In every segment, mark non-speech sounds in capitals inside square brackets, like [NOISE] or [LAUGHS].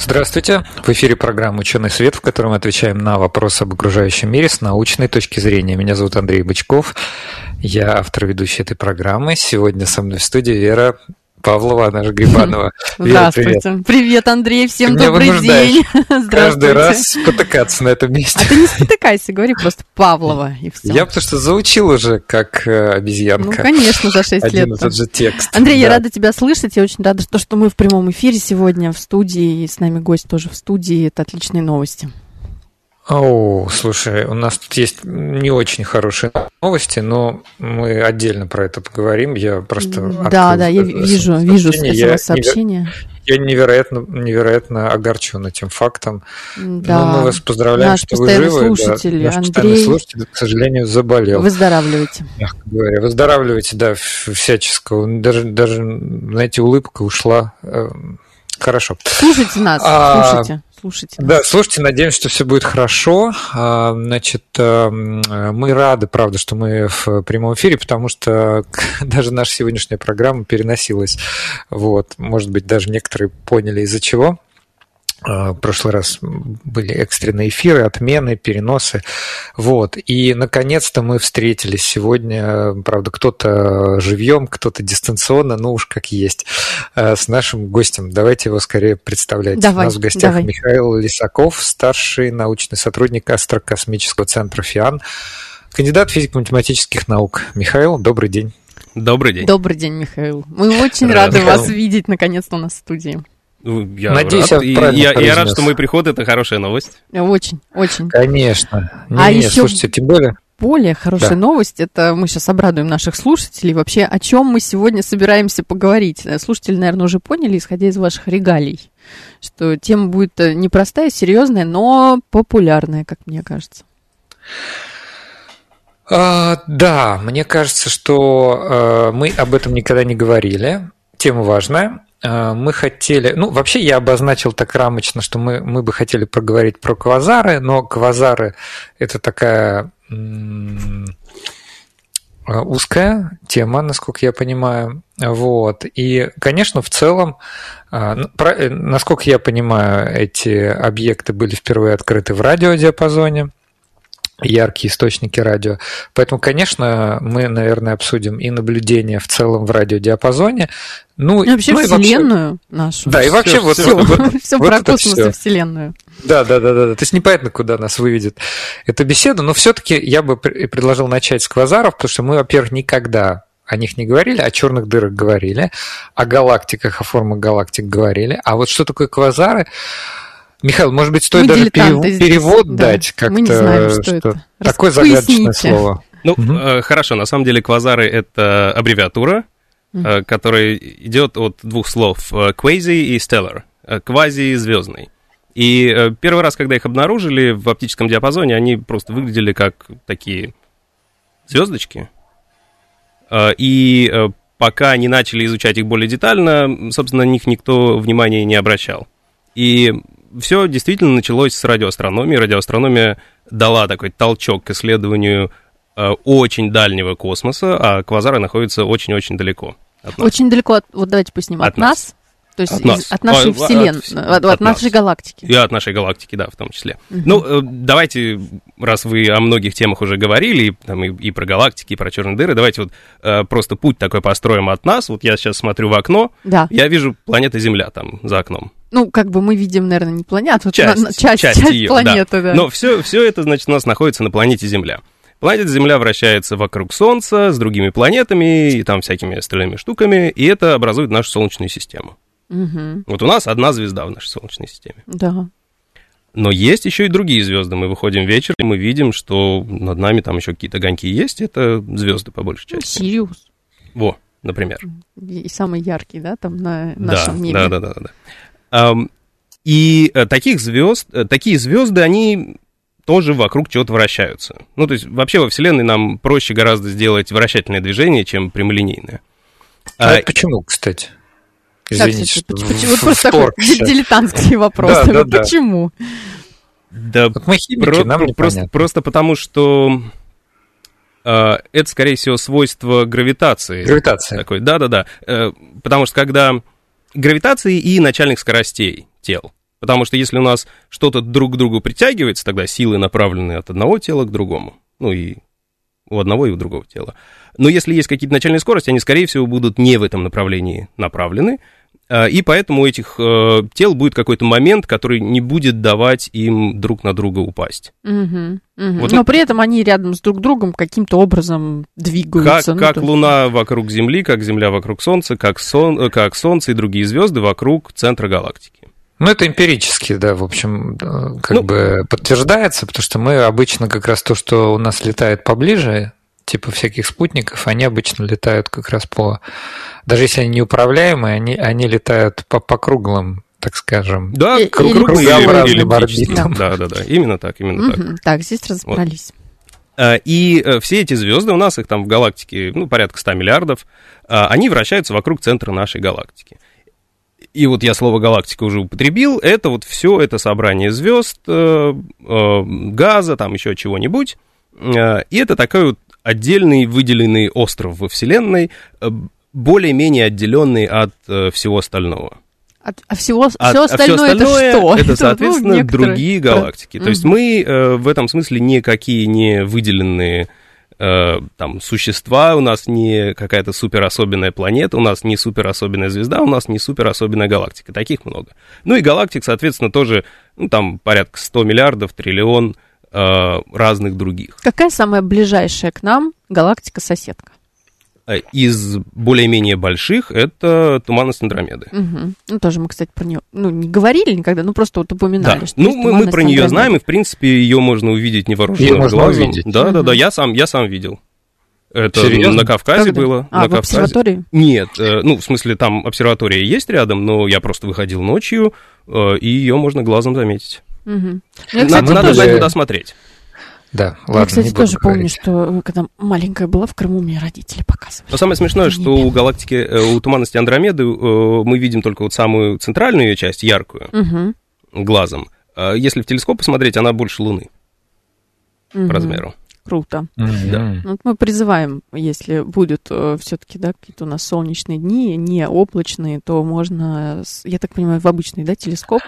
Здравствуйте! В эфире программа «Ученый свет», в которой мы отвечаем на вопросы об окружающем мире с научной точки зрения. Меня зовут Андрей Бычков, я автор ведущей этой программы. Сегодня со мной в студии Вера Павлова, она же Грибанова. [LAUGHS] Здравствуйте. Привет. привет, Андрей, всем Ты добрый день. [LAUGHS] Здравствуйте. Каждый раз спотыкаться на этом месте. А ты не спотыкайся, говори просто Павлова и все. Я потому что заучил уже как э, обезьянка. Ну, конечно, за 6 [LAUGHS] Один лет. тот же текст. Андрей, да. я рада тебя слышать, я очень рада, что, что мы в прямом эфире сегодня в студии, и с нами гость тоже в студии, это отличные новости. О, слушай, у нас тут есть не очень хорошие новости, но мы отдельно про это поговорим. Я просто да, да, я вижу, вижу я сообщение. Я невероятно, невероятно огорчен этим фактом. Да. Но мы вас поздравляем, Наш что вы живы. Слушатель, да, наш Андрей... постоянный слушатель, к сожалению, заболел. Выздоравливайте. Мягко говоря. Выздоравливайте, да, всяческо. Даже, даже, знаете, улыбка ушла. Эм, хорошо. Слушайте нас, а, слушайте слушайте. Да, слушайте, надеемся, что все будет хорошо. А, значит, эм, мы рады, правда, что мы в прямом эфире, потому что [LAUGHS] даже наша сегодняшняя программа переносилась. Вот, может быть, даже некоторые поняли из-за чего. А, в прошлый раз были экстренные эфиры, отмены, переносы. Вот. И, наконец-то, мы встретились сегодня, правда, кто-то живьем, кто-то дистанционно, ну уж как есть, а, с нашим гостем. Давайте его скорее представлять. Давай, У нас в гостях давай. Михаил Лисаков, старший научный сотрудник Астрокосмического центра ФИАН, кандидат физико-математических наук. Михаил, добрый день. Добрый день. Добрый день, Михаил. Мы очень рады вас видеть, наконец-то, у нас в студии. Ну, я Надеюсь, рад. я, я, я рад, что мой приход это хорошая новость. Очень, очень. Конечно. Не, а не, еще слушайте, тем более. Более хорошая да. новость, это мы сейчас обрадуем наших слушателей. Вообще, о чем мы сегодня собираемся поговорить? Слушатели, наверное, уже поняли, исходя из ваших регалий, что тема будет непростая, серьезная, но популярная, как мне кажется. А, да, мне кажется, что э, мы об этом никогда не говорили. Тема важная. Э, мы хотели, ну, вообще я обозначил так рамочно, что мы, мы бы хотели проговорить про квазары, но квазары это такая узкая тема, насколько я понимаю. Вот. И, конечно, в целом, ну, насколько я понимаю, эти объекты были впервые открыты в радиодиапазоне яркие источники радио. Поэтому, конечно, мы, наверное, обсудим и наблюдения в целом в радиодиапазоне. Ну, и вообще ну, Вселенную вообще, нашу. Да, и вообще все, вот... Все, вот, [LAUGHS] вот, все вот про космос все. и Вселенную. Да, да, да, да, да. То есть непонятно, куда нас выведет эта беседа, но все-таки я бы предложил начать с квазаров, потому что мы, во-первых, никогда о них не говорили, о черных дырах говорили, о галактиках, о формах галактик говорили, а вот что такое квазары, Михаил, может быть, стоит Мы даже перев... здесь. перевод да. дать как-то? Мы не знаем, что, что это. Такое загадочное слово. Ну, угу. э, хорошо, на самом деле квазары — это аббревиатура, угу. э, которая идет от двух слов quasi и stellar, квази звездный. И э, первый раз, когда их обнаружили в оптическом диапазоне, они просто выглядели как такие звездочки. Э, и э, пока не начали изучать их более детально, собственно, на них никто внимания не обращал. И все действительно началось с радиоастрономии. Радиоастрономия дала такой толчок к исследованию э, очень дальнего космоса, а квазары находятся очень-очень далеко от нас. Очень далеко, от, вот давайте поясним, от, от нас. нас. То есть от, из, нас. от нашей а, Вселенной, от, от, от нашей нас. галактики. И от нашей галактики, да, в том числе. Угу. Ну, э, давайте, раз вы о многих темах уже говорили, и, там, и, и про галактики, и про черные дыры, давайте вот э, просто путь такой построим от нас. Вот я сейчас смотрю в окно, да. я вижу планета Земля там за окном. Ну, как бы мы видим, наверное, не планету, часть, на, часть, часть, часть ее, планеты, да. да. Но все, все это, значит, у нас находится на планете Земля. Планета Земля вращается вокруг Солнца с другими планетами и там всякими остальными штуками, и это образует нашу Солнечную систему. Угу. Вот у нас одна звезда в нашей Солнечной системе. Да. Но есть еще и другие звезды. Мы выходим вечером, и мы видим, что над нами там еще какие-то огоньки есть. Это звезды по большей части. Сириус. Во, например. И самый яркий, да, там на нашем да, небе. Да, да, да, да. И таких звезд, такие звезды, они тоже вокруг чего-то вращаются. Ну, то есть вообще во Вселенной нам проще гораздо сделать вращательное движение, чем прямолинейное. А, а почему, кстати? Извините, что почему, вот просто такой дилетантский вопрос. Да, да, да. Почему? Да, вот мы химики, про- нам про- просто, просто потому, что э, это, скорее всего, свойство гравитации. Гравитация. Такой, да-да-да. Э, потому что когда гравитации и начальных скоростей тел. Потому что если у нас что-то друг к другу притягивается, тогда силы направлены от одного тела к другому. Ну и у одного и у другого тела. Но если есть какие-то начальные скорости, они, скорее всего, будут не в этом направлении направлены, и поэтому у этих э, тел будет какой-то момент, который не будет давать им друг на друга упасть. Угу, угу. Вот Но при этом они рядом с друг другом каким-то образом двигаются. Как, ну, как то... Луна вокруг Земли, как Земля вокруг Солнца, как, сон, э, как Солнце и другие звезды вокруг центра галактики. Ну, это эмпирически, да, в общем, как ну, бы подтверждается, потому что мы обычно как раз то, что у нас летает поближе, типа всяких спутников, они обычно летают как раз по... Даже если они неуправляемые, они, они летают по, по круглым так скажем. Да, и, круг, кругообразным орбитам. Да, да, да, именно так, именно угу, так. Так, здесь разобрались. Вот. И э, все эти звезды у нас, их там в галактике, ну, порядка 100 миллиардов, а, они вращаются вокруг центра нашей галактики. И вот я слово галактика уже употребил, это вот все это собрание звезд, э, э, газа, там еще чего-нибудь. И это такой вот отдельный выделенный остров во Вселенной, э, более-менее отделенный от э, всего остального. От, а всего, от, все, остальное а все остальное это что? Это, [LAUGHS] соответственно, ну, другие галактики. То есть мы э, в этом смысле никакие не выделенные э, там существа, у нас не какая-то супер особенная планета, у нас не супер особенная звезда, у нас не супер особенная галактика. Таких много. Ну и галактик, соответственно, тоже, ну там порядка 100 миллиардов, триллион, Э, разных других. Какая самая ближайшая к нам галактика-соседка? Э, из более-менее больших это туманность Андромеды. Угу. Ну, тоже мы, кстати, про нее ну, не говорили никогда, ну просто вот упоминали. Да. Что ну, мы, мы про нее знаем, и, в принципе, ее можно увидеть невооруженным глазом. Увидеть. Да, угу. да, да, я сам, я сам видел. Это Серьезно? на Кавказе Когда? было. А, на в Кавказе. обсерватории? Нет, э, ну, в смысле, там обсерватория есть рядом, но я просто выходил ночью, и ее можно глазом заметить. Угу. Я, кстати, Надо тоже... даже туда смотреть. Да, ладно. Я, кстати, тоже помню, что когда маленькая была в Крыму, мне родители показывали. Но самое смешное, что у галактики, э, у туманности Андромеды э, мы видим только вот самую центральную ее часть, яркую, угу. глазом. А если в телескоп посмотреть, она больше Луны угу. по размеру. Круто. Mm-hmm. Да. Ну, вот мы призываем, если будут э, все-таки да, какие-то у нас солнечные дни, не облачные, то можно, я так понимаю, в обычный да, телескоп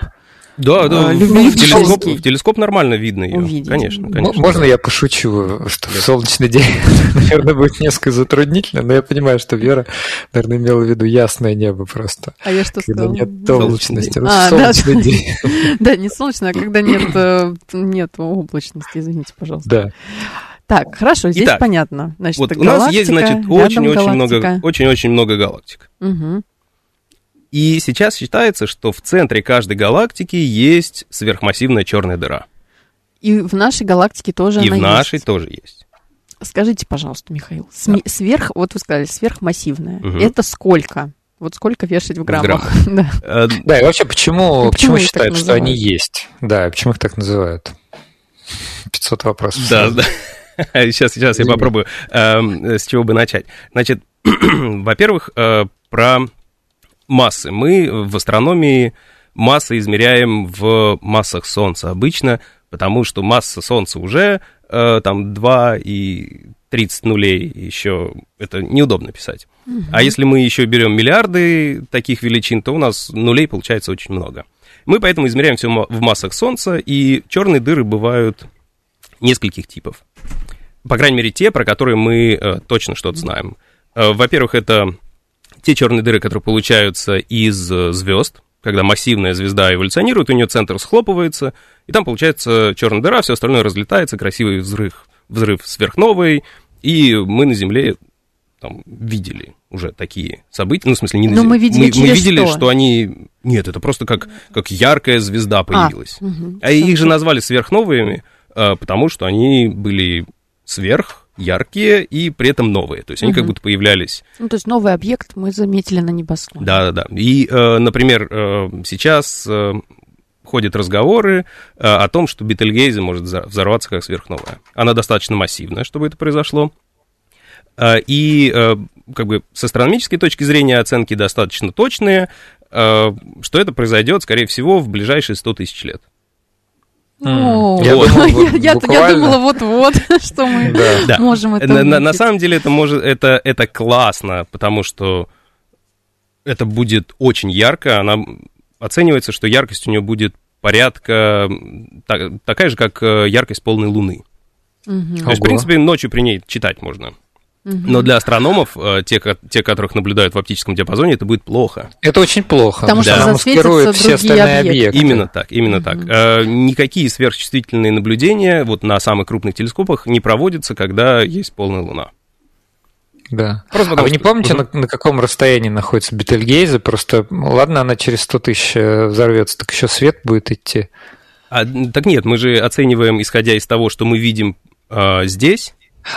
да, да, а, в, в, телескоп, в телескоп нормально видно ее, Увидеть. конечно, конечно. Можно я пошучу, что в солнечный день, [LAUGHS] наверное, будет несколько затруднительно, но я понимаю, что Вера, наверное, имела в виду ясное небо просто. А я что сказала? нет облачности, а, солнечный день. [LAUGHS] Да, не солнечный, а когда нет, э, нет облачности, извините, пожалуйста. Да. Так, хорошо, здесь Итак, понятно. Значит, вот у нас есть, значит, очень-очень много, очень-очень много галактик. Угу. И сейчас считается, что в центре каждой галактики есть сверхмассивная черная дыра. И в нашей галактике тоже И она в нашей есть. тоже есть. Скажите, пожалуйста, Михаил, да. сверх, вот вы сказали, сверхмассивная. Угу. Это сколько? Вот сколько вешать в граммах? В граммах. [LAUGHS] да. Э, да, и вообще, почему, почему, почему считают, что они есть? Да, почему их так называют? 500 вопросов. Да, да. [LAUGHS] Сейчас, сейчас я попробую, эм, с чего бы начать. Значит, [CLEARS THROAT] во-первых, э, про массы. Мы в астрономии массы измеряем в массах Солнца обычно, потому что масса Солнца уже э, там 2 и 30 нулей еще это неудобно писать. Угу. А если мы еще берем миллиарды таких величин, то у нас нулей получается очень много. Мы поэтому измеряем все в массах Солнца, и черные дыры бывают нескольких типов. По крайней мере, те, про которые мы э, точно что-то знаем. Э, во-первых, это те черные дыры, которые получаются из э, звезд, когда массивная звезда эволюционирует, у нее центр схлопывается, и там получается черная дыра, все остальное разлетается, красивый взрыв, взрыв сверхновой, и мы на Земле там, видели уже такие события, ну, в смысле, не Но мы видели, мы, мы видели что? что они... Нет, это просто как, как яркая звезда а, появилась. А, угу, а их же назвали сверхновыми, э, потому что они были сверх яркие и при этом новые. То есть они угу. как будто появлялись. Ну, то есть новый объект мы заметили на небосклоне. Да, да, да. И, э, например, э, сейчас э, ходят разговоры э, о том, что Бетельгейзе может взорваться как сверхновая. Она достаточно массивная, чтобы это произошло. Э, и как бы с астрономической точки зрения оценки достаточно точные, что это произойдет, скорее всего, в ближайшие 100 тысяч лет. Mm. Я, вот. думала, я, буквально... я думала, вот-вот, [LAUGHS] что мы да. можем это на, на, на самом деле это, может, это, это классно, потому что это будет очень ярко. Она оценивается, что яркость у нее будет порядка так, такая же, как э, яркость полной луны. Угу. То есть, в принципе, ночью при ней читать можно. Но для астрономов, э, те, те, которых наблюдают в оптическом диапазоне, это будет плохо. Это очень плохо. Потому да. что маскирует все остальные объекты. объекты. Именно так, именно угу. так. Э, никакие сверхчувствительные наблюдения вот на самых крупных телескопах не проводятся, когда есть полная луна. Да. Просто а вы не помните, угу. на, на каком расстоянии находится Бетельгейзе? Просто, ладно, она через 100 тысяч э, взорвется, так еще свет будет идти. А, так нет, мы же оцениваем, исходя из того, что мы видим э, здесь,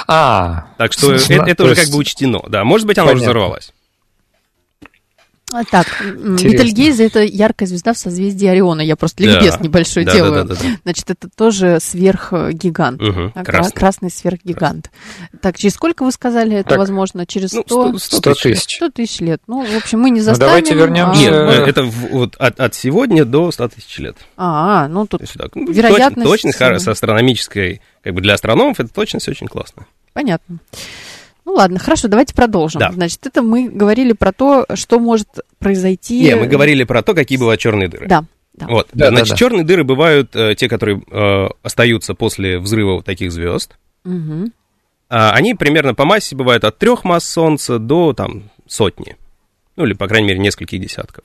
а, так что [LAUGHS] это, это уже как бы учтено, да. Может быть, Понятно. уже взорвалась. А, так, Бетельгейзе – это яркая звезда в созвездии Ориона. Я просто ликбез да. небольшой да, делаю. Да, да, да, да. Значит, это тоже сверхгигант. Угу, красный. красный сверхгигант. Красный. Так, через сколько вы сказали это так, возможно? Через 100, ну, 100, 100 тысяч. 100 тысяч лет. Ну, в общем, мы не застанем. Ну, давайте вернемся. Нет, а... это вот от, от сегодня до 100 тысяч лет. А, ну тут есть, так, ну, вероятность... Точность, точность с астрономической, как бы для астрономов, это точность очень классная. Понятно. Ну ладно, хорошо, давайте продолжим. Да. Значит, это мы говорили про то, что может произойти. Не, мы говорили про то, какие бывают черные дыры. Да. Да. Вот, да, значит, да, да. черные дыры бывают э, те, которые э, остаются после взрыва таких звезд. Угу. А, они примерно по массе бывают от трех масс Солнца до там сотни, ну или по крайней мере нескольких десятков.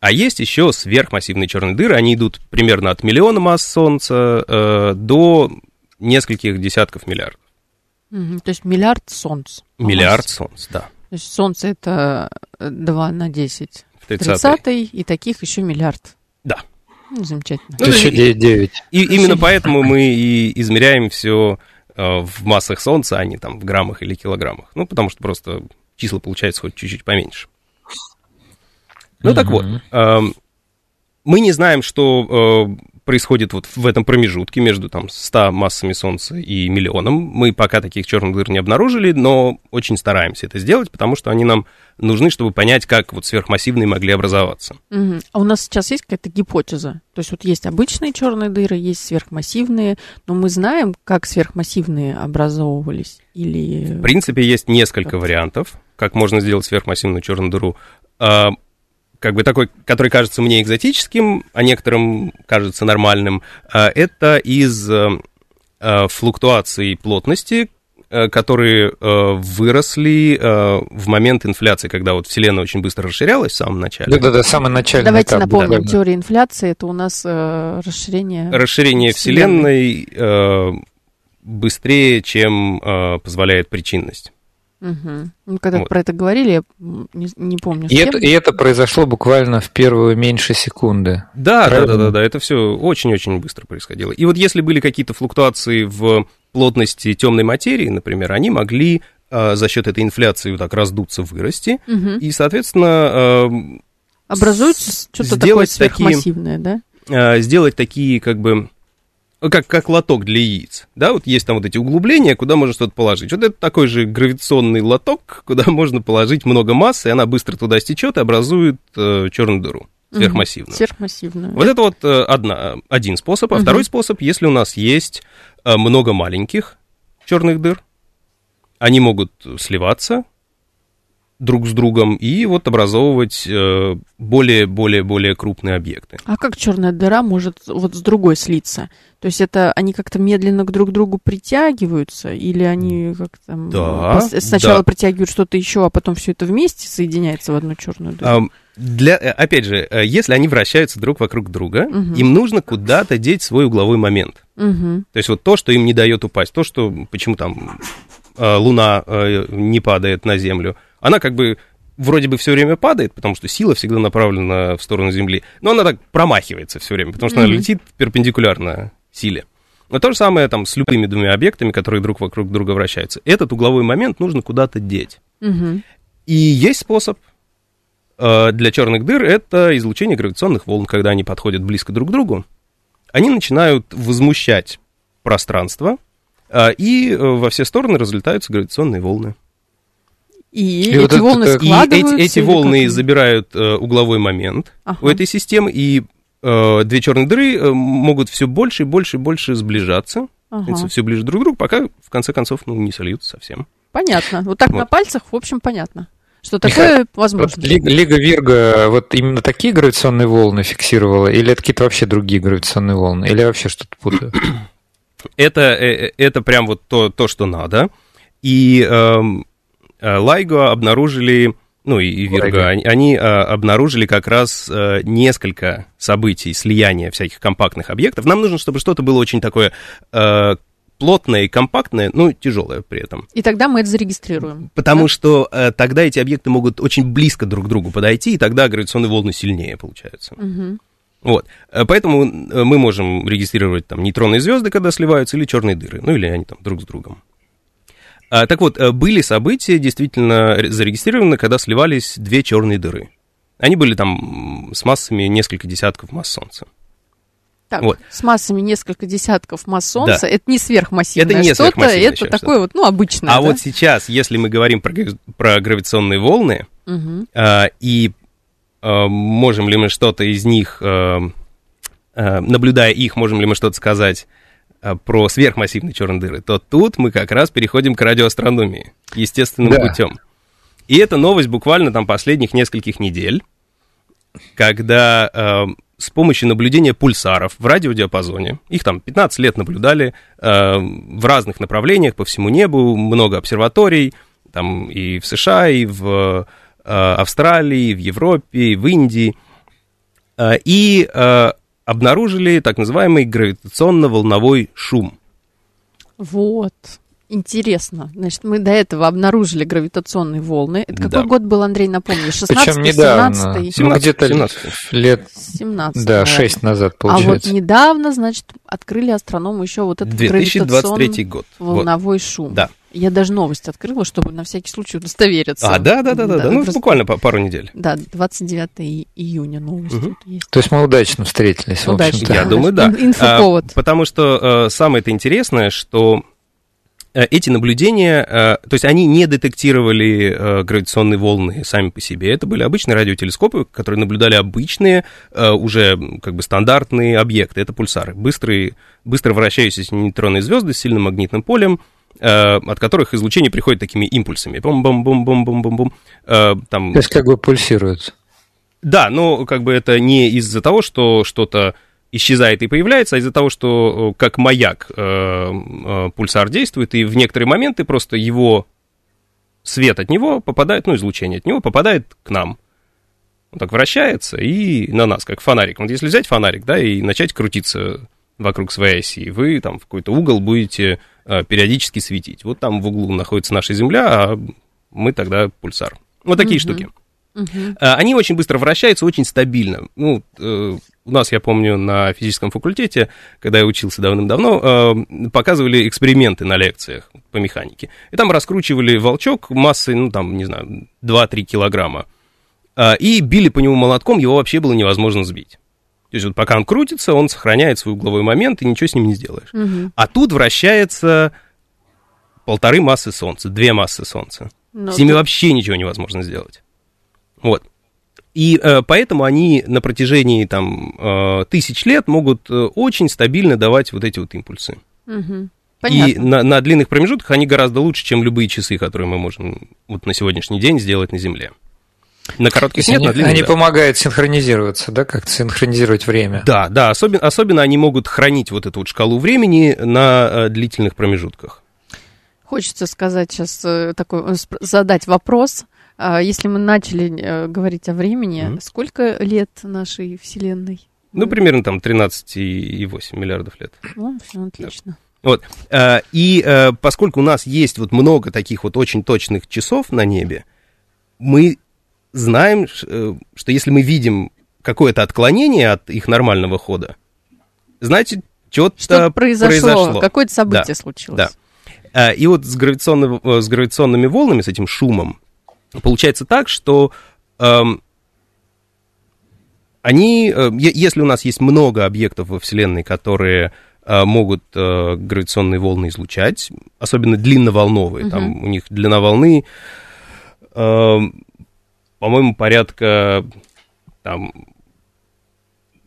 А есть еще сверхмассивные черные дыры, они идут примерно от миллиона масс Солнца э, до нескольких десятков миллиардов. Угу, то есть миллиард солнц. Миллиард солнц, да. То есть солнце это 2 на 10 в 30 и таких еще миллиард. Да. Ну, замечательно. Ну, еще 9. И именно поэтому мы и измеряем все э, в массах Солнца, а не там в граммах или килограммах. Ну, потому что просто числа получаются хоть чуть-чуть поменьше. Ну, так вот, эм, мы не знаем, что э, происходит вот в этом промежутке между там 100 массами Солнца и миллионом. Мы пока таких черных дыр не обнаружили, но очень стараемся это сделать, потому что они нам нужны, чтобы понять, как вот сверхмассивные могли образоваться. Угу. А у нас сейчас есть какая-то гипотеза? То есть вот есть обычные черные дыры, есть сверхмассивные, но мы знаем, как сверхмассивные образовывались? Или... В принципе, есть несколько вариантов, как можно сделать сверхмассивную черную дыру. Как бы такой, который кажется мне экзотическим, а некоторым кажется нормальным, а, это из э, э, флуктуаций плотности, э, которые выросли в момент инфляции, когда вот Вселенная очень быстро расширялась в самом начале. Да-да-да, самый начальный Давайте этап, напомним, да. теория инфляции, это у нас расширение... Расширение Вселенной, Вселенной быстрее, чем позволяет причинность. Угу. Ну, когда вот. про это говорили, я не, не помню. И это, и это произошло буквально в первую меньше секунды. Да, да, да, да, да, это все очень-очень быстро происходило. И вот если были какие-то флуктуации в плотности темной материи, например, они могли э, за счет этой инфляции вот так раздуться, вырасти, угу. и, соответственно, э, образуется что-то такое сверхмассивное, такие, да? Э, сделать такие как бы как, как лоток для яиц, да, вот есть там вот эти углубления, куда можно что-то положить. Вот это такой же гравитационный лоток, [LAUGHS] куда можно положить много массы, и она быстро туда стечет и образует э, черную дыру сверхмассивную. Угу, сверхмассивную. Вот это вот э, одна, один способ. А угу. второй способ, если у нас есть э, много маленьких черных дыр, они могут сливаться, друг с другом и вот образовывать более-более-более э, крупные объекты. А как черная дыра может вот с другой слиться? То есть это они как-то медленно к друг другу притягиваются или они как-то да, сначала да. притягивают что-то еще, а потом все это вместе соединяется в одну черную дыру? Для, э, опять же, э, если они вращаются друг вокруг друга, угу. им нужно куда-то деть свой угловой момент. Угу. То есть вот то, что им не дает упасть, то, что почему там Луна не падает на Землю, она как бы вроде бы все время падает, потому что сила всегда направлена в сторону Земли, но она так промахивается все время, потому что mm-hmm. она летит перпендикулярно силе. Но то же самое там с любыми двумя объектами, которые друг вокруг друга вращаются. Этот угловой момент нужно куда-то деть. Mm-hmm. И есть способ для черных дыр это излучение гравитационных волн, когда они подходят близко друг к другу. Они начинают возмущать пространство, и во все стороны разлетаются гравитационные волны. И, и эти вот волны это, складываются? И эти, эти волны как? забирают э, угловой момент ага. у этой системы, и э, две черные дыры э, могут все больше и больше и больше сближаться, ага. все ближе друг к другу, пока в конце концов ну, не сольются совсем. Понятно. Вот так вот. на пальцах, в общем, понятно. Что такое возможно. Вот Лига, Вирга вот именно такие гравитационные волны фиксировала, или это какие-то вообще другие гравитационные волны, или вообще что-то путаю? [CLEARS THROAT] Это, э, это прям вот то, то что надо. И эм, Э, Лайго обнаружили, ну и Вирго, они, они а, обнаружили как раз а, несколько событий слияния всяких компактных объектов. Нам нужно, чтобы что-то было очень такое а, плотное и компактное, ну, тяжелое при этом. И тогда мы это зарегистрируем. Потому да? что э, тогда эти объекты могут очень близко друг к другу подойти, и тогда гравитационные волны сильнее получаются. Угу. Вот. Поэтому мы можем регистрировать там нейтронные звезды, когда сливаются, или черные дыры, ну или они там друг с другом. А, так вот, э, были события действительно зарегистрированы, когда сливались две черные дыры. Они были там с массами несколько десятков масс Солнца. Так, вот. с массами несколько десятков масс Солнца, да. это не сверхмассивное это не что-то, это такое вот, ну, обычное. А да? вот сейчас, если мы говорим про, про гравитационные волны, угу. а, и а, можем ли мы что-то из них, а, а, наблюдая их, можем ли мы что-то сказать про сверхмассивные черные дыры, то тут мы как раз переходим к радиоастрономии естественным да. путем. И это новость буквально там последних нескольких недель, когда э, с помощью наблюдения пульсаров в радиодиапазоне, их там 15 лет наблюдали э, в разных направлениях по всему небу, много обсерваторий, там и в США, и в э, Австралии, и в Европе, и в Индии. И э, обнаружили так называемый гравитационно-волновой шум. Вот. Интересно. Значит, мы до этого обнаружили гравитационные волны. Это какой да. год был, Андрей, напомни? 16 Причем недавно. 17 17 где-то 17. лет 17, да, 6 назад, получается. А вот недавно, значит, открыли астрономы еще вот этот 2023 год. волновой вот. шум. Да. Я даже новость открыла, чтобы на всякий случай удостовериться. А, да, да, да, да, да. ну, просто... буквально пару недель. Да, 29 июня новость угу. есть. То есть мы удачно встретились, удачно. в общем-то. Я думаю, да. Инфоповод. А, потому что а, самое это интересное, что эти наблюдения, э, то есть они не детектировали э, гравитационные волны сами по себе, это были обычные радиотелескопы, которые наблюдали обычные, уже как бы стандартные объекты, это пульсары, быстрые, быстро вращающиеся нейтронные звезды с сильным магнитным полем, от которых излучение приходит такими импульсами. Бум-бум-бум-бум-бум-бум-бум. Там... То есть как бы пульсирует. Да, но как бы это не из-за того, что что-то исчезает и появляется, а из-за того, что э, как маяк э, э, пульсар действует, и в некоторые моменты просто его свет от него попадает, ну, излучение от него попадает к нам. Он так вращается и на нас, как фонарик. Вот если взять фонарик, да, и начать крутиться вокруг своей оси, вы там в какой-то угол будете э, периодически светить. Вот там в углу находится наша Земля, а мы тогда пульсар. Вот такие mm-hmm. штуки. Uh-huh. Они очень быстро вращаются, очень стабильно. Ну, э, у нас, я помню, на физическом факультете, когда я учился давным-давно, э, показывали эксперименты на лекциях по механике. И там раскручивали волчок массой, ну, там, не знаю, 2-3 килограмма. И били по нему молотком, его вообще было невозможно сбить. То есть вот пока он крутится, он сохраняет свой угловой момент, и ничего с ним не сделаешь. Угу. А тут вращается полторы массы Солнца, две массы Солнца. Но ну, с ними ты... вообще ничего невозможно сделать. Вот. И э, поэтому они на протяжении там э, тысяч лет могут э, очень стабильно давать вот эти вот импульсы. Угу. Понятно. И на, на длинных промежутках они гораздо лучше, чем любые часы, которые мы можем вот на сегодняшний день сделать на Земле. На коротких нет, они, на длинных, Они да. помогают синхронизироваться, да, как-то синхронизировать время. Да, да, особенно, особенно они могут хранить вот эту вот шкалу времени на э, длительных промежутках. Хочется сказать сейчас э, такой, э, задать вопрос – если мы начали э, говорить о времени, mm-hmm. сколько лет нашей Вселенной? Ну, примерно там 13,8 миллиардов лет. Ну, все отлично. Да. Вот. А, и э, поскольку у нас есть вот много таких вот очень точных часов на небе, мы знаем, э, что если мы видим какое-то отклонение от их нормального хода, значит, что-то что произошло, произошло. Какое-то событие да, случилось. Да. А, и вот с, гравитационными, с гравитационными волнами, с этим шумом, Получается так, что эм, они, э, если у нас есть много объектов во Вселенной, которые э, могут э, гравитационные волны излучать, особенно длинноволновые, угу. там у них длина волны, по-моему, порядка там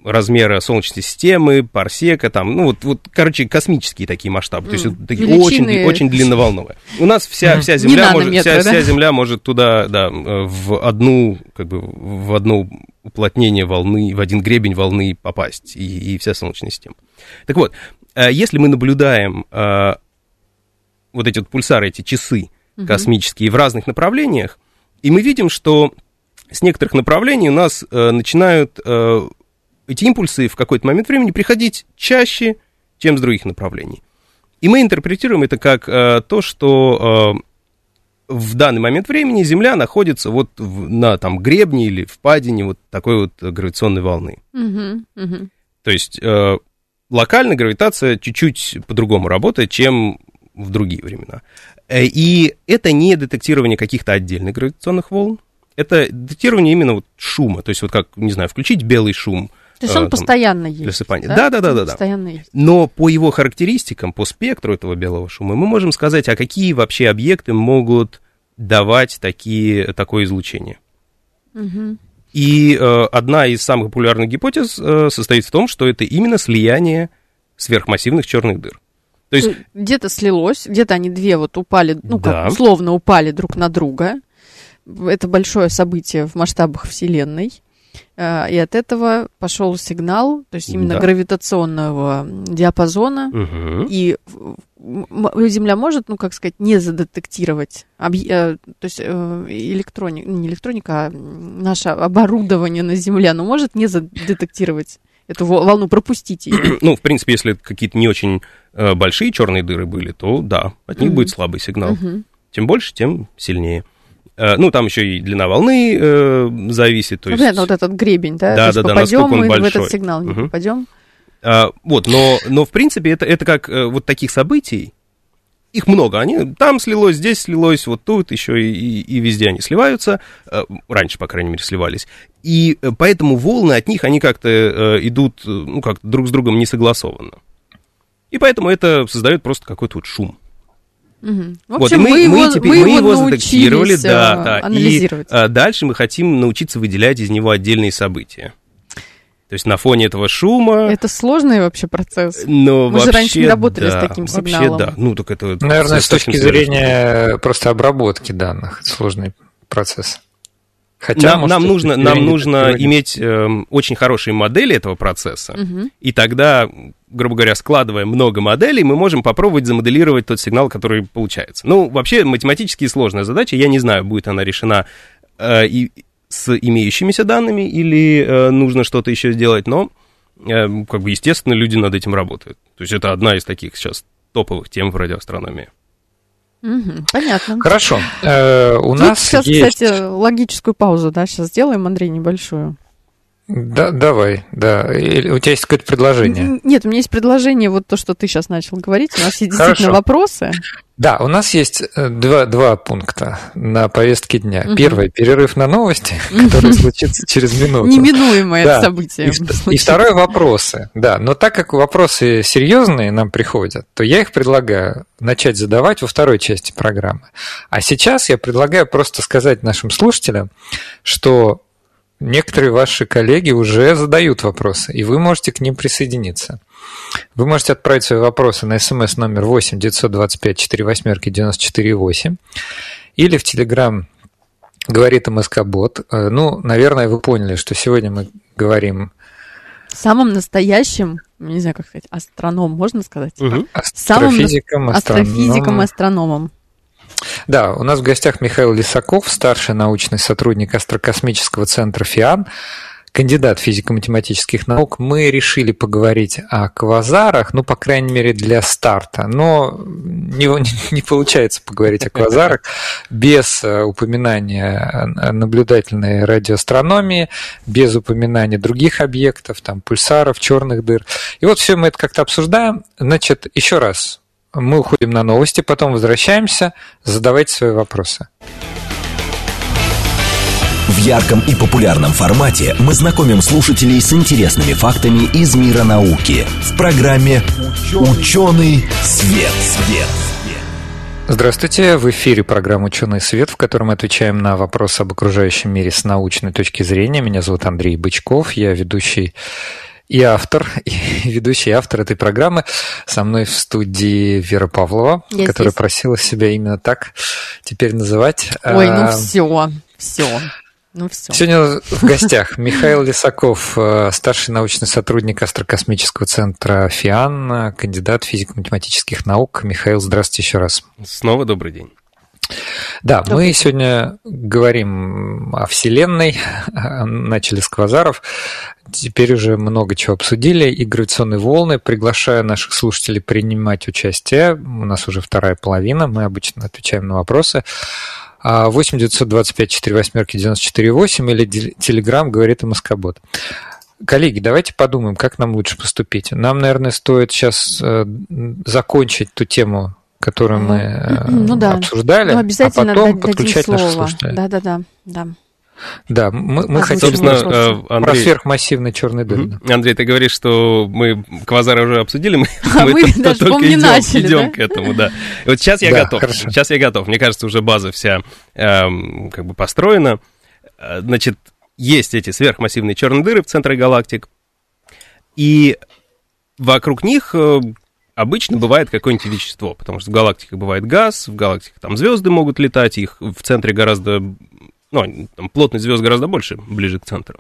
размера Солнечной системы, парсека, там, ну вот, вот короче, космические такие масштабы, то есть вот, такие очень, очень длинноволновые. У нас вся, вся Земля может, вся, да? вся Земля может туда, да, в одну, как бы, в одно уплотнение волны, в один гребень волны попасть, и, и вся Солнечная система. Так вот, э, если мы наблюдаем э, вот эти вот пульсары, эти часы космические в разных направлениях, и мы видим, что с некоторых направлений у нас э, начинают эти импульсы в какой-то момент времени приходить чаще, чем с других направлений. И мы интерпретируем это как э, то, что э, в данный момент времени Земля находится вот в, на там гребне или впадине вот такой вот гравитационной волны. Угу, угу. То есть э, локально гравитация чуть-чуть по-другому работает, чем в другие времена. Э, и это не детектирование каких-то отдельных гравитационных волн, это детектирование именно вот шума. То есть вот как, не знаю, включить белый шум – то есть он там, постоянно есть. Засыпание. Да, да, да, да, да. Постоянно есть. Но по его характеристикам, по спектру этого белого шума, мы можем сказать, а какие вообще объекты могут давать такие, такое излучение. Угу. И э, одна из самых популярных гипотез э, состоит в том, что это именно слияние сверхмассивных черных дыр. То есть где-то слилось, где-то они две вот упали, ну да. как условно упали друг на друга. Это большое событие в масштабах Вселенной. Э, и от этого пошел сигнал, то есть именно да. гравитационного диапазона, угу. и Земля может, ну, как сказать, не задетектировать, объ... Э, то есть э, электроника, не электроника, а наше оборудование на Земле, оно может не задетектировать эту волну, пропустить ее. [CLEARS THROAT] Ну, в принципе, если какие-то не очень большие черные дыры были, то да, от них будет слабый сигнал. Тем больше, тем сильнее. Э, ну, там еще и длина волны э, зависит. То ну, есть... понятно, вот этот гребень, да? Да, да, да, насколько он мы большой. в этот сигнал не угу. попадем. А, вот, но, но в принципе это, это как э, вот таких событий, их много, они там слилось, здесь слилось, вот тут еще и, и, и везде они сливаются, раньше, по крайней мере, сливались, и поэтому волны от них, они как-то идут, ну, как друг с другом не согласованно. И поэтому это создает просто какой-то вот шум. Угу. В общем, вот, мы, мы, его, теперь, мы его задетектировали, да, да. Анализировать. И а, дальше мы хотим научиться выделять из него отдельные события. То есть на фоне этого шума... Это сложный вообще процесс. Но Мы вообще, же раньше не работали да, с таким сигналом. Вообще, да. Ну, так это... Наверное, с точки зрения просто обработки данных. сложный процесс. Хотя, нам, нам нужно, нам нужно иметь э, очень хорошие модели этого процесса, угу. и тогда, грубо говоря, складывая много моделей, мы можем попробовать замоделировать тот сигнал, который получается. Ну, вообще, математически сложная задача, я не знаю, будет она решена э, и с имеющимися данными или э, нужно что-то еще сделать, но, э, как бы, естественно, люди над этим работают. То есть это одна из таких сейчас топовых тем в радиоастрономии. Угу, понятно. Хорошо. Э, у Тут нас сейчас, есть... кстати, логическую паузу, да, сейчас сделаем, Андрей, небольшую. Да, давай, да. Или у тебя есть какое-то предложение? Нет, у меня есть предложение, вот то, что ты сейчас начал говорить. У нас есть действительно Хорошо. вопросы. Да, у нас есть э, два, два пункта на повестке дня. Угу. Первый – перерыв на новости, [LAUGHS] который случится через минуту. Неминуемое да. событие. И, и второй – вопросы. Да, но так как вопросы серьезные нам приходят, то я их предлагаю начать задавать во второй части программы. А сейчас я предлагаю просто сказать нашим слушателям, что некоторые ваши коллеги уже задают вопросы, и вы можете к ним присоединиться. Вы можете отправить свои вопросы на смс номер 8 925 4 восьмерки 94 8 или в Телеграм говорит МСК Бот. Э, ну, наверное, вы поняли, что сегодня мы говорим самым настоящим, не знаю, как сказать, астроном, можно сказать? Угу. Астрофизиком, астрофизиком, астрономом. Да, у нас в гостях Михаил Лисаков, старший научный сотрудник Астрокосмического центра ФИАН, кандидат физико-математических наук. Мы решили поговорить о квазарах, ну, по крайней мере, для старта. Но не, не получается поговорить о квазарах без э, упоминания наблюдательной радиоастрономии, без упоминания других объектов, там, пульсаров, черных дыр. И вот все мы это как-то обсуждаем. Значит, еще раз, мы уходим на новости, потом возвращаемся. Задавайте свои вопросы. В ярком и популярном формате мы знакомим слушателей с интересными фактами из мира науки в программе «Ученый свет». свет. Здравствуйте, в эфире программа «Ученый свет», в которой мы отвечаем на вопросы об окружающем мире с научной точки зрения. Меня зовут Андрей Бычков, я ведущий и автор, [LAUGHS] и ведущий автор этой программы. Со мной в студии Вера Павлова, Я которая здесь. просила себя именно так теперь называть. Ой, ну все, все. Ну, все. Сегодня в гостях Михаил Лисаков, э, старший научный сотрудник Астрокосмического центра ФИАН, кандидат физико-математических наук. Михаил, здравствуйте еще раз. Снова добрый день. Да, добрый мы сегодня говорим о Вселенной, [LAUGHS] начали с квазаров, теперь уже много чего обсудили, и гравитационные волны. Приглашаю наших слушателей принимать участие. У нас уже вторая половина, мы обычно отвечаем на вопросы. 8 925 4 восьмерки 94 8 или Телеграм говорит и Москобот. Коллеги, давайте подумаем, как нам лучше поступить. Нам, наверное, стоит сейчас э, закончить ту тему, которую мы э, ну, да. обсуждали, ну, обязательно а потом подключать наших слушателей. Да, да, да, да. Да, мы, мы хотим Собственно, э, Андрей, про сверхмассивный черный дыр. Андрей, ты говоришь, что мы квазары уже обсудили, мы, [LAUGHS] а мы, мы даже, только идем, начали, идем да? к этому, да. И вот сейчас я да, готов. Хорошо. Сейчас я готов. Мне кажется, уже база вся эм, как бы построена. Э, значит, есть эти сверхмассивные черные дыры в центре галактик, и вокруг них обычно бывает какое-нибудь вещество, потому что в галактиках бывает газ, в галактиках там звезды могут летать, их в центре гораздо ну, там плотность звезд гораздо больше, ближе к центру.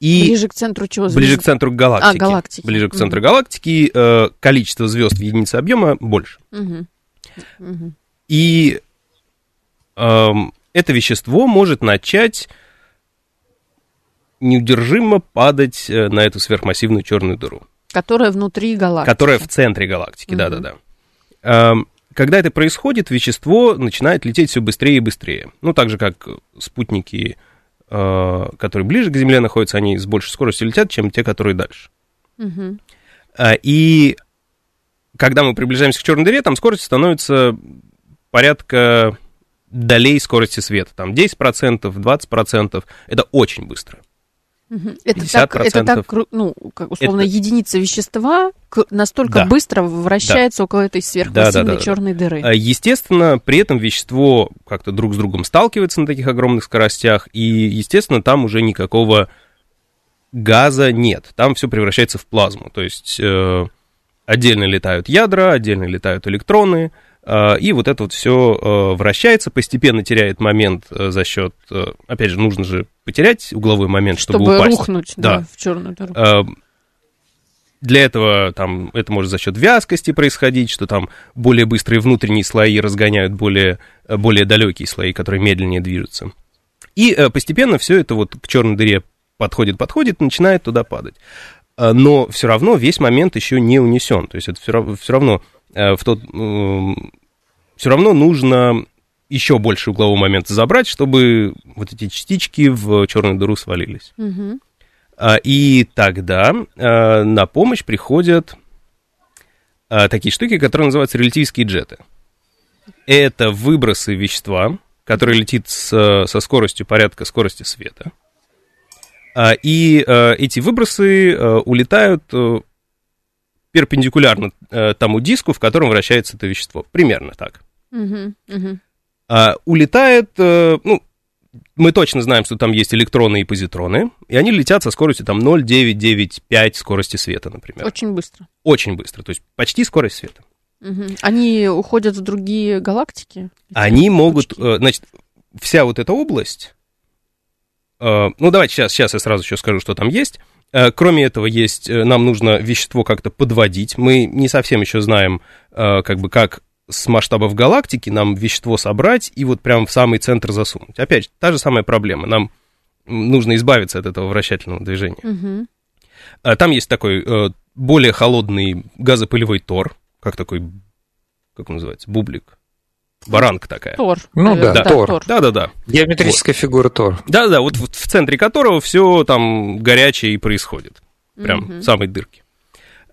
И ближе к центру чего? Звезд? Ближе к центру галактики. А, галактики. Ближе к центру угу. галактики э, количество звезд в единице объема больше. Угу. Угу. И э, это вещество может начать неудержимо падать э, на эту сверхмассивную черную дыру. Которая внутри галактики. Которая в центре галактики, да-да-да. Угу когда это происходит, вещество начинает лететь все быстрее и быстрее. Ну, так же, как спутники, э, которые ближе к Земле находятся, они с большей скоростью летят, чем те, которые дальше. Угу. И когда мы приближаемся к черной дыре, там скорость становится порядка долей скорости света. Там 10%, 20%. Это очень быстро. Это так, это так, ну, как условно, это... единица вещества настолько да. быстро вращается да. около этой сверхмассивной да, да, да, черной да. дыры. А, естественно, при этом вещество как-то друг с другом сталкивается на таких огромных скоростях, и, естественно, там уже никакого газа нет. Там все превращается в плазму. То есть э, отдельно летают ядра, отдельно летают электроны, и вот это вот все а, вращается, постепенно теряет момент а, за счет, опять же, нужно же потерять угловой момент, чтобы, чтобы упасть. рухнуть да. Да, в черную дыру. Для этого там это может за счет вязкости происходить, что там более быстрые внутренние слои разгоняют более, более далекие слои, которые медленнее движутся. И постепенно все это вот к черной дыре подходит, подходит, начинает туда падать. Но все равно весь момент еще не унесен. То есть это все, все равно Э, в тот... Все равно нужно еще больше углового момента забрать, чтобы вот эти частички в черную дыру свалились. Угу. И тогда э, на помощь приходят э, такие штуки, которые называются релятивистские джеты. Это выбросы вещества, которые летит с, со скоростью порядка скорости света. И эти выбросы улетают перпендикулярно э, тому диску, в котором вращается это вещество. Примерно так. Угу, угу. А, улетает, э, ну, мы точно знаем, что там есть электроны и позитроны, и они летят со скоростью там 0,995 скорости света, например. Очень быстро. Очень быстро, то есть почти скорость света. Угу. Они уходят в другие галактики? Они могут, э, значит, вся вот эта область, э, ну давайте сейчас, сейчас я сразу еще скажу, что там есть. Э, кроме этого, есть, э, нам нужно вещество как-то подводить. Мы не совсем еще знаем, э, как бы, как с масштабов галактики нам вещество собрать и вот прям в самый центр засунуть. Опять, та же самая проблема. Нам нужно избавиться от этого вращательного движения. Угу. Там есть такой более холодный газопылевой тор, как такой, как он называется, бублик. Баранка такая. Тор. Ну да, да, Тор. Да, да, да. Геометрическая вот. фигура Тор. Да, да, вот, вот в центре которого все там горячее и происходит. Прям угу. в самой дырке.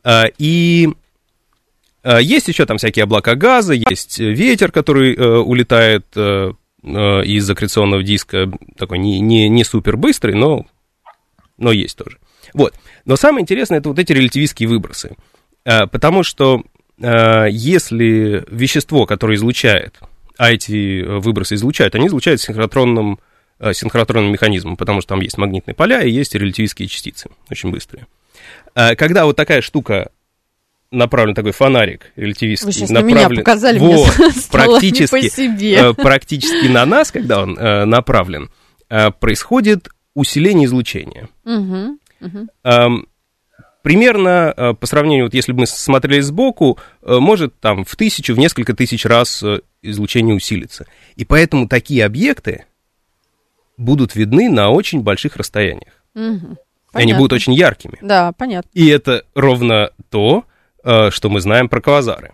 А, и а, есть еще там всякие облака газа, есть ветер, который а, улетает а, из аккреционного диска такой не, не, не супер быстрый, но, но есть тоже. Вот. Но самое интересное это вот эти релятивистские выбросы. Потому что если вещество, которое излучает, а эти выбросы излучают, они излучают синхротронным, синхротронным механизмом, потому что там есть магнитные поля и есть релятивистские частицы, очень быстрые. Когда вот такая штука направлен такой фонарик релятивистский. Вы сейчас направлен... на меня показали, вот, [LAUGHS] мне практически, не по себе. Э, практически на нас, когда он э, направлен, э, происходит усиление излучения. Угу, угу. Эм, примерно э, по сравнению, вот если бы мы смотрели сбоку, э, может там в тысячу, в несколько тысяч раз э, излучение усилится. И поэтому такие объекты будут видны на очень больших расстояниях. Угу. И они будут очень яркими. Да, понятно. И это ровно то, что мы знаем про квазары.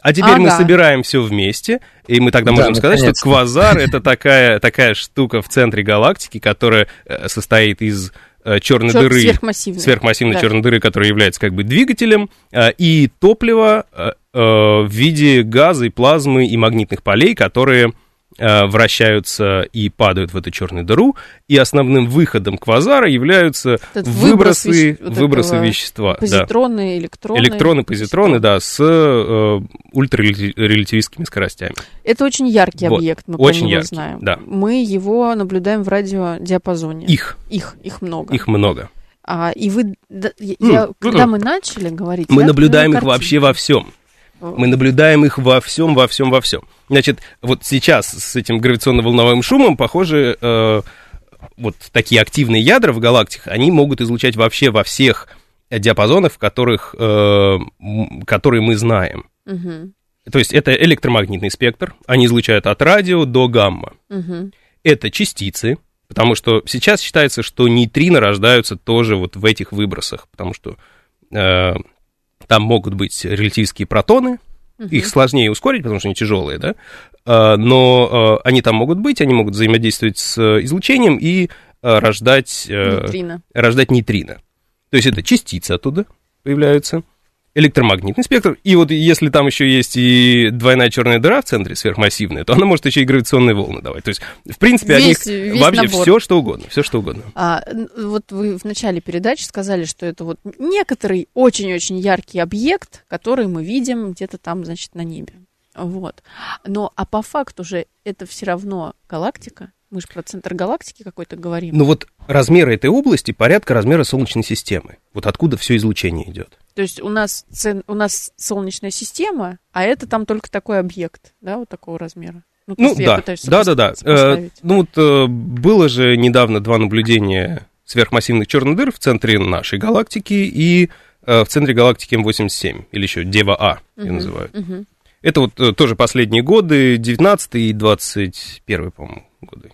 А теперь ага. мы собираем все вместе, и мы тогда да, можем сказать, что квазар это такая, такая штука в центре галактики, которая состоит из черной Чер- дыры, сверхмассивной, сверхмассивной да. черной дыры, которая является как бы двигателем, и топлива в виде газа и плазмы и магнитных полей, которые Э, вращаются и падают в эту черную дыру, и основным выходом квазара являются Этот выбросы, выброс, выбросы вещества. Позитроны, да. электроны. Электроны, позитроны, да, с э, ультрарелятивистскими скоростями. Это очень яркий вот. объект, мы очень яркий, знаем. Да. Мы его наблюдаем в радиодиапазоне. Их. Их, их много. Их много. А, и вы, я, mm. когда мы начали говорить, мы наблюдаем их вообще во всем. Мы наблюдаем их во всем, во всем, во всем. Значит, вот сейчас с этим гравитационно-волновым шумом, похоже, э, вот такие активные ядра в галактиках, они могут излучать вообще во всех диапазонах, в которых, э, которые мы знаем. Угу. То есть это электромагнитный спектр, они излучают от радио до гамма. Угу. Это частицы, потому что сейчас считается, что нейтрино рождаются тоже вот в этих выбросах, потому что э, там могут быть релятивистские протоны, угу. их сложнее ускорить, потому что они тяжелые, да, а, но а, они там могут быть, они могут взаимодействовать с излучением и а, рождать нейтрино. рождать нейтрино. То есть это частицы оттуда появляются, электромагнитный спектр. И вот если там еще есть и двойная черная дыра в центре сверхмассивная, то она может еще и гравитационные волны давать. То есть, в принципе, весь, от них вообще набор. все что угодно, все что угодно. А, вот вы в начале передачи сказали, что это вот некоторый очень-очень яркий объект, который мы видим где-то там, значит, на небе. Вот. Но, а по факту же это все равно галактика, мы же про центр галактики какой-то говорим. Ну вот размеры этой области порядка размера Солнечной системы. Вот откуда все излучение идет. То есть у нас, у нас Солнечная система, а это там только такой объект, да, вот такого размера. Ну, ну да, да, да, да. Э, ну вот э, было же недавно два наблюдения сверхмассивных черных дыр в центре нашей галактики и э, в центре галактики М87, или еще Дева-А, uh-huh, ее называют. Uh-huh. Это вот э, тоже последние годы, 19 и 21, по-моему, годы.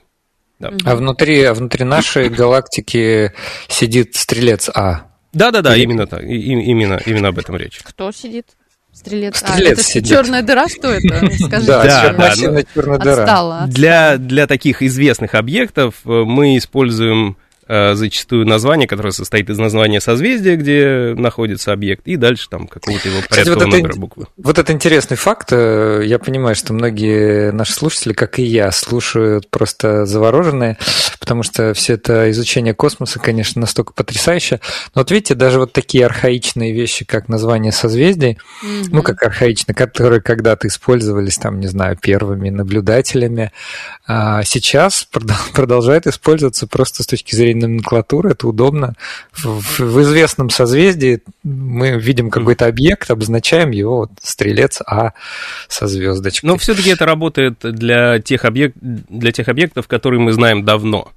Да. А внутри, а внутри нашей галактики сидит стрелец А. Да, да, да, именно так, именно, именно об этом речь. Кто сидит? Стрелец. Стрелец а, это сидит. черная дыра, что это? [LAUGHS] Скажите. Да, да, да черная дыра. Отстала, Для, для таких известных объектов э, мы используем Э, зачастую название, которое состоит из названия созвездия, где находится объект, и дальше там какого-то его порядкового вот номера буквы. Вот это интересный факт. Э, я понимаю, что многие наши слушатели, как и я, слушают просто завороженные, потому что все это изучение космоса, конечно, настолько потрясающе. Но вот видите, даже вот такие архаичные вещи, как название созвездий, mm-hmm. ну, как архаично, которые когда-то использовались, там, не знаю, первыми наблюдателями, а сейчас [LAUGHS] продолжают использоваться просто с точки зрения номенклатуры, это удобно. В, в известном созвездии мы видим какой-то объект, обозначаем его вот, стрелец А со звездочкой. Но все-таки это работает для тех, объект, для тех объектов, которые мы знаем давно.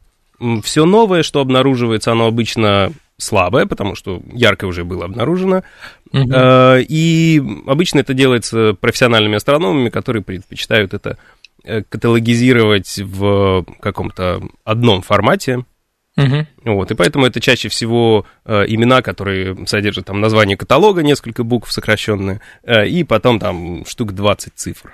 Все новое, что обнаруживается, оно обычно слабое, потому что яркое уже было обнаружено. Угу. И обычно это делается профессиональными астрономами, которые предпочитают это э, каталогизировать в каком-то одном формате, Угу. Вот, и поэтому это чаще всего э, имена, которые содержат там название каталога, несколько букв сокращенные, э, и потом там штук 20 цифр.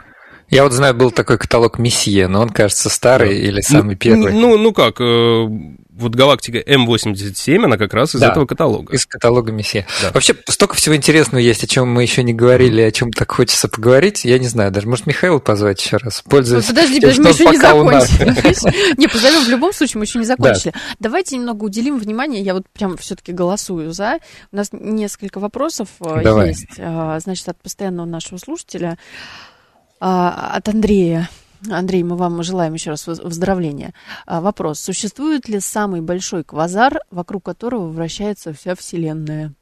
Я вот знаю, был такой каталог Месье, но он, кажется, старый да. или самый ну, первый. Ну, ну как, э, вот галактика М87, она как раз из Да. этого каталога. Из каталога Мессия. Да. Вообще, столько всего интересного есть, о чем мы еще не говорили, о чем так хочется поговорить. Я не знаю, даже может Михаила позвать еще раз, Ну, пользуясь подожди, тем, подожди, мы еще не закончили. [LAUGHS] Не, позовем в любом случае, мы еще не закончили. Давайте немного уделим внимание, я вот прям все-таки голосую за. У нас несколько вопросов э, есть, э, значит, от постоянного нашего слушателя, от Андрея. Андрей, мы вам желаем еще раз выздоровления. А, Вопрос. Существует ли самый большой квазар, вокруг которого вращается вся Вселенная?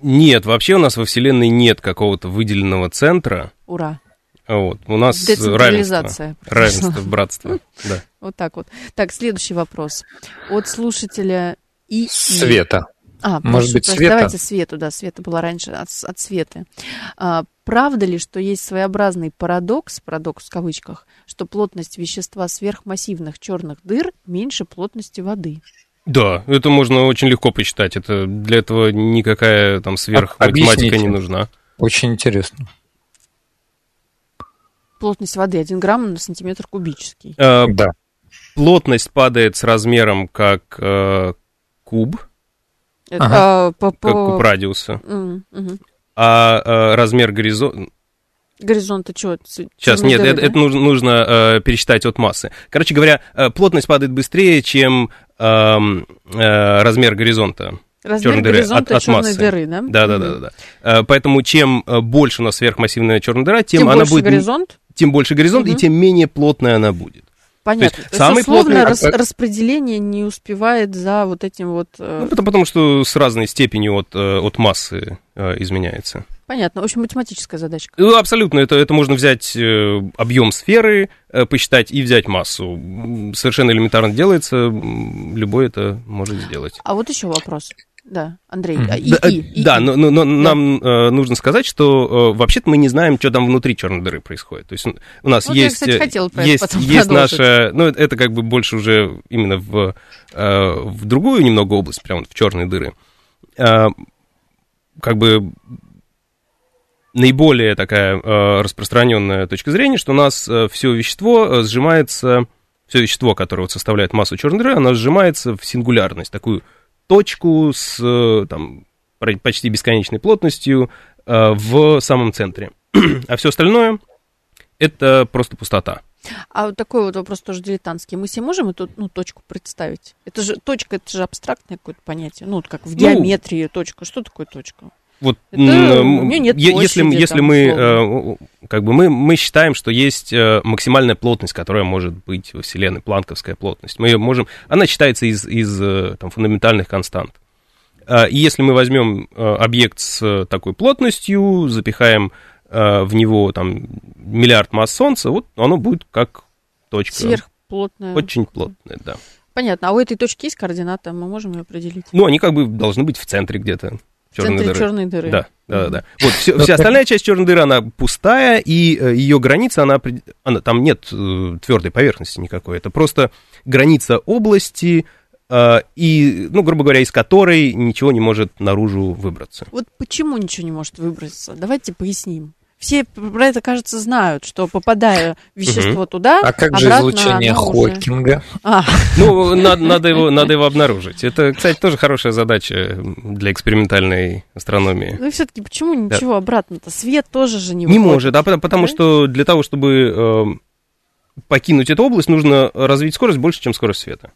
Нет, вообще у нас во Вселенной нет какого-то выделенного центра. Ура. Вот. У нас равенство. Децентрализация. Равенство, братство. [LAUGHS] Да. Вот так вот. Так, следующий вопрос. От слушателя И. Света. А, Может быть, Света? Давайте Свету, да, Света была раньше от, от Светы. А, правда ли, что есть своеобразный парадокс, парадокс в кавычках, что плотность вещества сверхмассивных черных дыр меньше плотности воды? Да, это можно очень легко посчитать. Это для этого никакая там сверхматематика не нужна. Очень интересно. Плотность воды 1 грамм на сантиметр кубический. Э, Да. Плотность падает с размером как э, куб, Это, Ага. а, по, как по- куб радиуса, М, мгм. а э, размер горизонта... Горизонта что? Сейчас, нет, это, это нужно, нужно, э, пересчитать от массы. Короче говоря, э, плотность падает быстрее, чем эм, э, размер горизонта. Размер черной дыры от- от массы. дыры, да? Да, да, да, да, да. Э, Поэтому чем э, больше у нас сверхмассивная черная дыра, тем, Тем она больше будет горизонт? тем больше горизонт Мгм. и тем менее плотная она будет. Понятно. То есть самый плотный- рас- распределение не успевает за вот этим вот... э, Ну, потому, потому что с разной степенью от, э, от массы э, изменяется. Понятно. В общем, математическая задачка. Ну, абсолютно, это, это можно взять объем сферы, посчитать и взять массу. Совершенно элементарно делается, любой это может сделать. А вот еще вопрос. Да, Андрей. А, и, да, э, и, и, да, и. но, но- но нам э, нужно сказать, что э, вообще-то мы не знаем, что там внутри черной дыры происходит. То есть у нас Вот я, есть, кстати, э, есть, есть наша, ну это, как бы больше уже именно в, э, в другую немного область, прям вот в черные дыры. Э, как бы наиболее такая э, распространенная точка зрения, что у нас все вещество э, сжимается, все вещество, которое вот составляет массу черной дыры, оно сжимается в сингулярность, такую точку с э, там, почти бесконечной плотностью э, в самом центре. [CLEARS THROAT] А все остальное это просто пустота. А вот такой вот вопрос тоже дилетантский. Мы себе можем эту ну, точку представить? Это же точка, это же абстрактное какое-то понятие. Ну, вот как в Ну, геометрии точка. Что такое точка? Вот, Это у неё нет е- если, площади если там, мы, условно. Как бы мы, мы считаем, что есть э, максимальная плотность, которая может быть во Вселенной, планковская плотность. Мы ее можем, она считается из, из э, там, фундаментальных констант. Э, И если мы возьмем э, объект с такой плотностью, запихаем в него там миллиард масс Солнца, вот оно будет как точка. Сверхплотная. Очень плотная, да. Понятно. А у этой точки есть координата? Мы можем ее определить? Ну, они как бы должны быть в центре где-то. Черной дыры. черной дыры. Да, да, да, да. Вот все, вся остальная часть черной дыры, она пустая, и э, ее граница, она, она там нет твердой поверхности никакой. Это просто граница области, э, и, ну, грубо говоря, из которой ничего не может наружу выбраться. Вот почему ничего не может выбраться? Давайте поясним. Все про это, кажется, знают, что попадая вещество туда, А как же излучение Хокинга? А, Ну, надо, надо, его, надо его обнаружить. Это, кстати, тоже хорошая задача для экспериментальной астрономии. ну и все-таки почему ничего обратно-то? Свет тоже же не Не выходит. может, а потому, потому Да? что для того, чтобы э, покинуть эту область, нужно развить скорость больше, чем скорость света.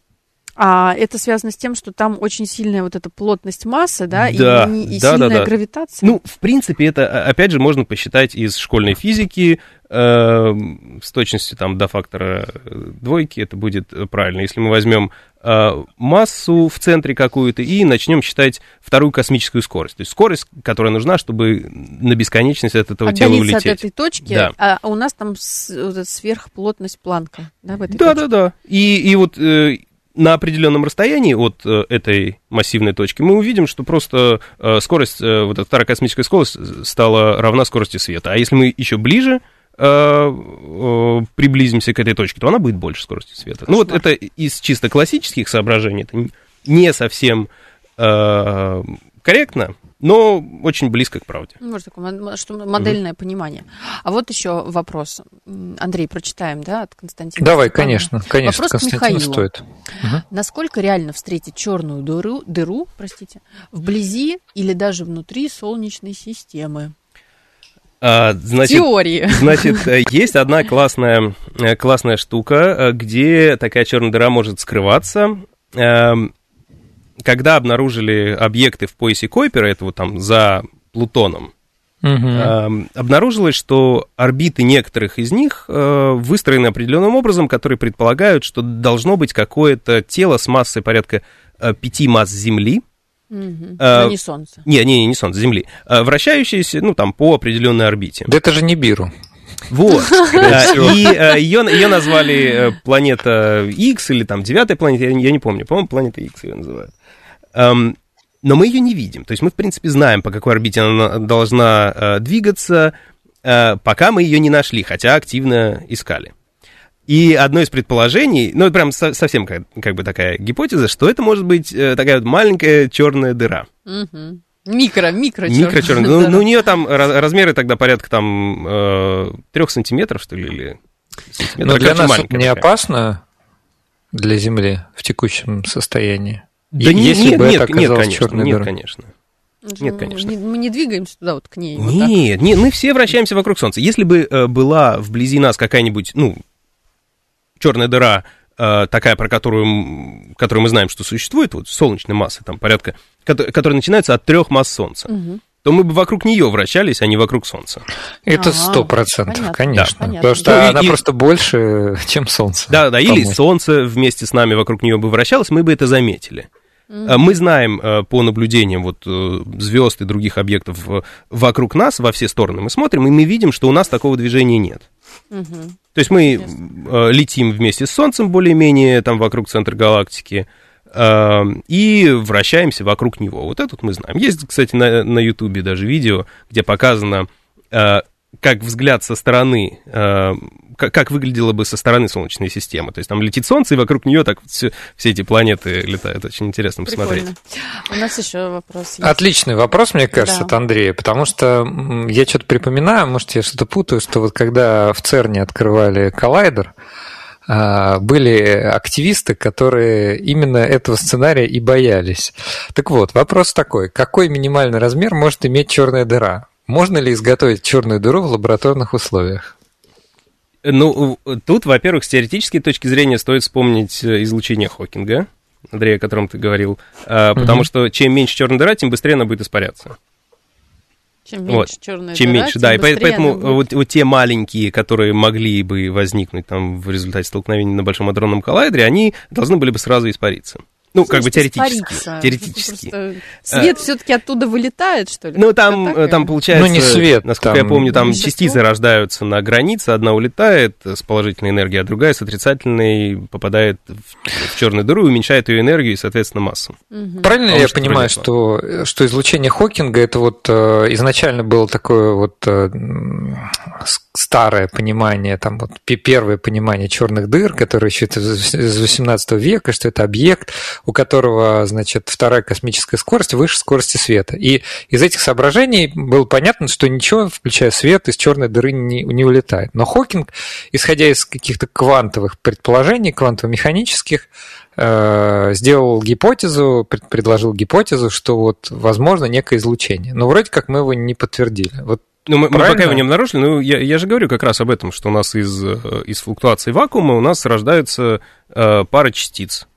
А это связано с тем, что там очень сильная вот эта плотность массы, да, Да, и, и да, да, сильная да. гравитация. Ну, в принципе, это, а, опять же, можно посчитать из школьной физики э, с точностью там до фактора э, двойки, это будет правильно. Если мы возьмем э, массу в центре какую-то и начнем считать вторую космическую скорость, то есть скорость, которая нужна, чтобы на бесконечность от этого тела Отдалиться улететь. от этой точки, Да. а у нас там с- вот сверхплотность Планка, да, в этой Да, точке? да, да. И, и вот э, на определенном расстоянии от э, этой массивной точки мы увидим, что просто э, скорость, э, вот эта вторая космическая скорость стала равна скорости света. А если мы еще ближе приблизимся к этой точке, то она будет больше скорости света. Ну вот Кошмар. это из чисто классических соображений, это не совсем корректно, но очень близко к правде. Ну, может, такое что модельное mm-hmm. понимание. А вот еще вопрос. Андрей, прочитаем, да, от Константина. Давай, конечно, конечно, вопрос к Михаилу. стоит. Угу. Насколько реально встретить черную дыру, дыру, простите, вблизи или даже внутри Солнечной системы? А, значит, Теории. [LAUGHS] Значит, есть одна классная, э, классная штука, э, где такая черная дыра может скрываться. Когда обнаружили объекты в поясе Койпера, это вот там за Плутоном, угу. обнаружилось, что орбиты некоторых из них выстроены определенным образом, которые предполагают, что должно быть какое-то тело с массой порядка пяти масс Земли, Угу. А, не Солнце. Не, не, не Солнце, Земли. Вращающиеся, ну, там, по определенной орбите. Да это же не Биру. Вот. [LAUGHS] И ее, ее назвали э, планета X или там девятая планета, я не помню. По-моему, планета X ее называют. Но мы ее не видим. То есть мы, в принципе, знаем, по какой орбите она должна э, двигаться, э, пока мы ее не нашли, хотя активно искали. И одно из предположений, ну, прям совсем как, как бы такая гипотеза, что это может быть э, такая вот маленькая черная дыра. Угу. Микро, микро Микро черная. Ну, [LAUGHS] ну, у нее там размеры тогда порядка там э, трех сантиметров, что ли, или Но для нас не такая. опасно для Земли в текущем состоянии? Да Если нет, бы нет, это нет, конечно, нет, дырой. конечно. Нет, конечно. Мы не двигаемся туда вот к ней. Нет, вот нет, мы все вращаемся вокруг Солнца. Если бы э, была вблизи нас какая-нибудь, ну, черная дыра, такая, про которую, которую мы знаем, что существует, вот солнечной массы, там порядка, которая начинается от трех масс Солнца. Угу то мы бы вокруг нее вращались, а не вокруг Солнца. Это а, сто процентов, конечно. Да. Потому что ну, она и, просто больше, чем Солнце. Да, да, или Солнце вместе с нами вокруг нее бы вращалось, мы бы это заметили. Mm-hmm. Мы знаем э, по наблюдениям вот э, звезд и других объектов вокруг нас во все стороны. Мы смотрим, и мы видим, что у нас такого движения нет. То есть мы э, летим вместе с Солнцем более-менее там вокруг центра галактики э, и вращаемся вокруг него. Вот этот мы знаем. Есть, кстати, на, YouTube даже видео, где показано, э, как взгляд со стороны э, как, как выглядело бы со стороны Солнечной системы. То есть там летит Солнце, и вокруг нее так все, все эти планеты летают. Очень интересно Прикольно. посмотреть. У нас еще вопрос есть. Отличный вопрос, мне кажется, да. от Андрея, потому что я что-то припоминаю, может, я что-то путаю, что вот когда в ЦЕРНе открывали коллайдер, а, были активисты, которые именно этого сценария и боялись. Так вот, вопрос такой: какой минимальный размер может иметь черная дыра? Можно ли изготовить черную дыру в лабораторных условиях? Ну, тут, во-первых, с теоретической точки зрения стоит вспомнить э, излучение Хокинга, Андрей, о котором ты говорил, угу. потому что чем меньше черная дыра, тем быстрее она будет испаряться. Чем меньше вот. черная чем дыра, меньше, тем да, и поэтому вот, вот те маленькие, которые могли бы возникнуть там в результате столкновения на Большом адронном коллайдере, они должны были бы сразу испариться. Ну, как бы теоретически. Теоретически. Свет все-таки оттуда вылетает, что ли? Ну, там, э, там получается... Ну, не свет. Насколько там... я помню, там частицы рождаются на границе. Одна улетает с положительной энергией, а другая с отрицательной попадает в, в черную дыру и уменьшает ее энергию и, соответственно, массу. Угу. Правильно а я понимаю, что, что излучение Хокинга это вот э, изначально было такое вот э, старое понимание, там вот первое понимание черных дыр, которое еще из 18 века, что это объект, у которого, значит, вторая космическая скорость выше скорости света. И из этих соображений было понятно, что ничего, включая свет, из черной дыры не, не улетает. Но Хокинг, исходя из каких-то квантовых предположений, квантово-механических, э, сделал гипотезу, предложил гипотезу, что вот возможно некое излучение. Но вроде как мы его не подтвердили. Вот ну, мы, мы пока его не обнаружили, но я, я же говорю как раз об этом, что у нас из, э, из флуктуации вакуума у нас рождаются э, пара частиц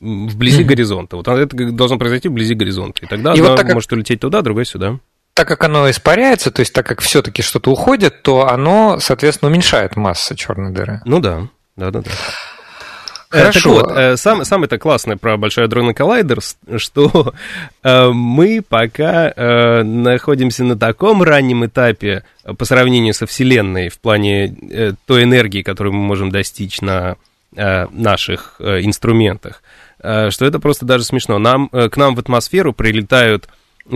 вблизи mm-hmm. горизонта. Вот это должно произойти вблизи горизонта. И тогда и одна вот так может как... улететь туда, другая сюда. Так как оно испаряется, то есть так как все-таки что-то уходит, то оно, соответственно, уменьшает массу черной дыры. Ну да, да, да, да. Э, Хорошо. Так вот, э, сам, самое это классное про Большой адронный коллайдер, что э, мы пока находимся на таком раннем этапе по сравнению со Вселенной в плане той энергии, которую мы можем достичь на наших инструментах, что это просто даже смешно. Нам, к нам в атмосферу прилетают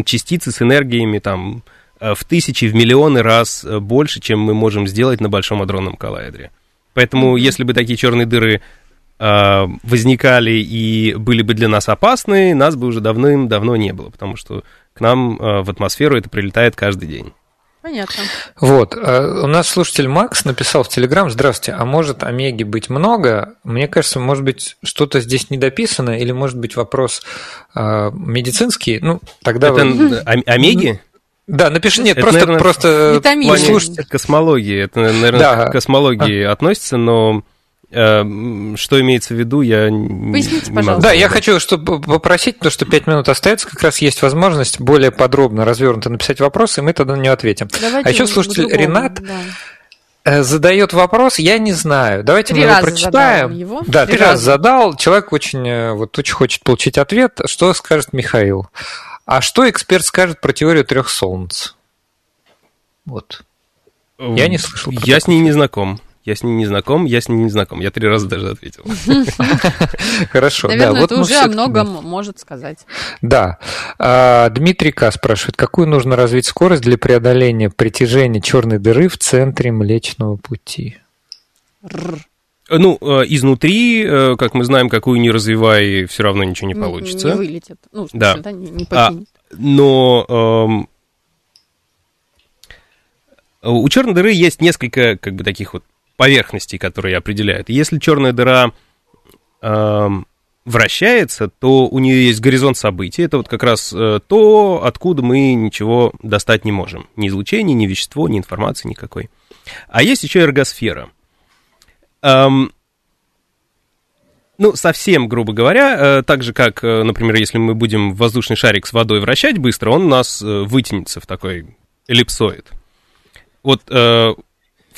частицы с энергиями там в тысячи, в миллионы раз больше, чем мы можем сделать на Большом адронном коллайдере. Поэтому, если бы такие черные дыры возникали и были бы для нас опасны, нас бы уже давным-давно не было, потому что к нам э, в атмосферу это прилетает каждый день. Понятно. Вот. э, У нас слушатель Макс написал в Телеграм, здравствуйте, а может Омеги быть много? Мне кажется, может быть, что-то здесь недописано, или может быть вопрос э, медицинский? Ну, тогда... Это вы- омеги? Да, напиши, нет, Это, просто, наверное, просто Витамины. космологии. Это, наверное, Да. к космологии относится, но что имеется в виду, я Поясните, не могу пожалуйста. Да, я хочу чтобы попросить, потому что 5 минут остается, как раз есть возможность более подробно, развернуто написать вопрос, и мы тогда на него ответим. Давайте а еще слушатель другому, Ренат да. э, задает вопрос, я не знаю. Давайте Три мы его прочитаем. его. Да, Три три раза раза. задал. Человек очень, э, вот, очень хочет получить ответ. Что скажет Михаил? А что эксперт скажет про теорию трех солнц? Вот. Я не слышал про Я с ней не знаком. Я с ней не знаком, я с ней не знаком. Я три раза даже ответил. [LAUGHS] Хорошо. Наверное, да, вот это уже о многом может сказать. Да. А, Дмитрий К. спрашивает, какую нужно развить скорость для преодоления притяжения черной дыры в центре Млечного Пути? Ну, э, изнутри, э, как мы знаем, какую не развивай, все равно ничего не Н- получится. Не вылетит. Ну, в смысле, Да. да, не, не А, покинет. Но эм, у черной дыры есть несколько, как бы, таких вот поверхностей, которые определяют. Если черная дыра эм, вращается, то у нее есть горизонт событий. Это вот как раз э, то, откуда мы ничего достать не можем. Ни излучение, ни вещество, ни информации никакой. А есть еще эргосфера. Эм, ну, совсем, грубо говоря, э, так же, как, э, например, если мы будем воздушный шарик с водой вращать быстро, он у нас э, вытянется в такой эллипсоид. Вот э,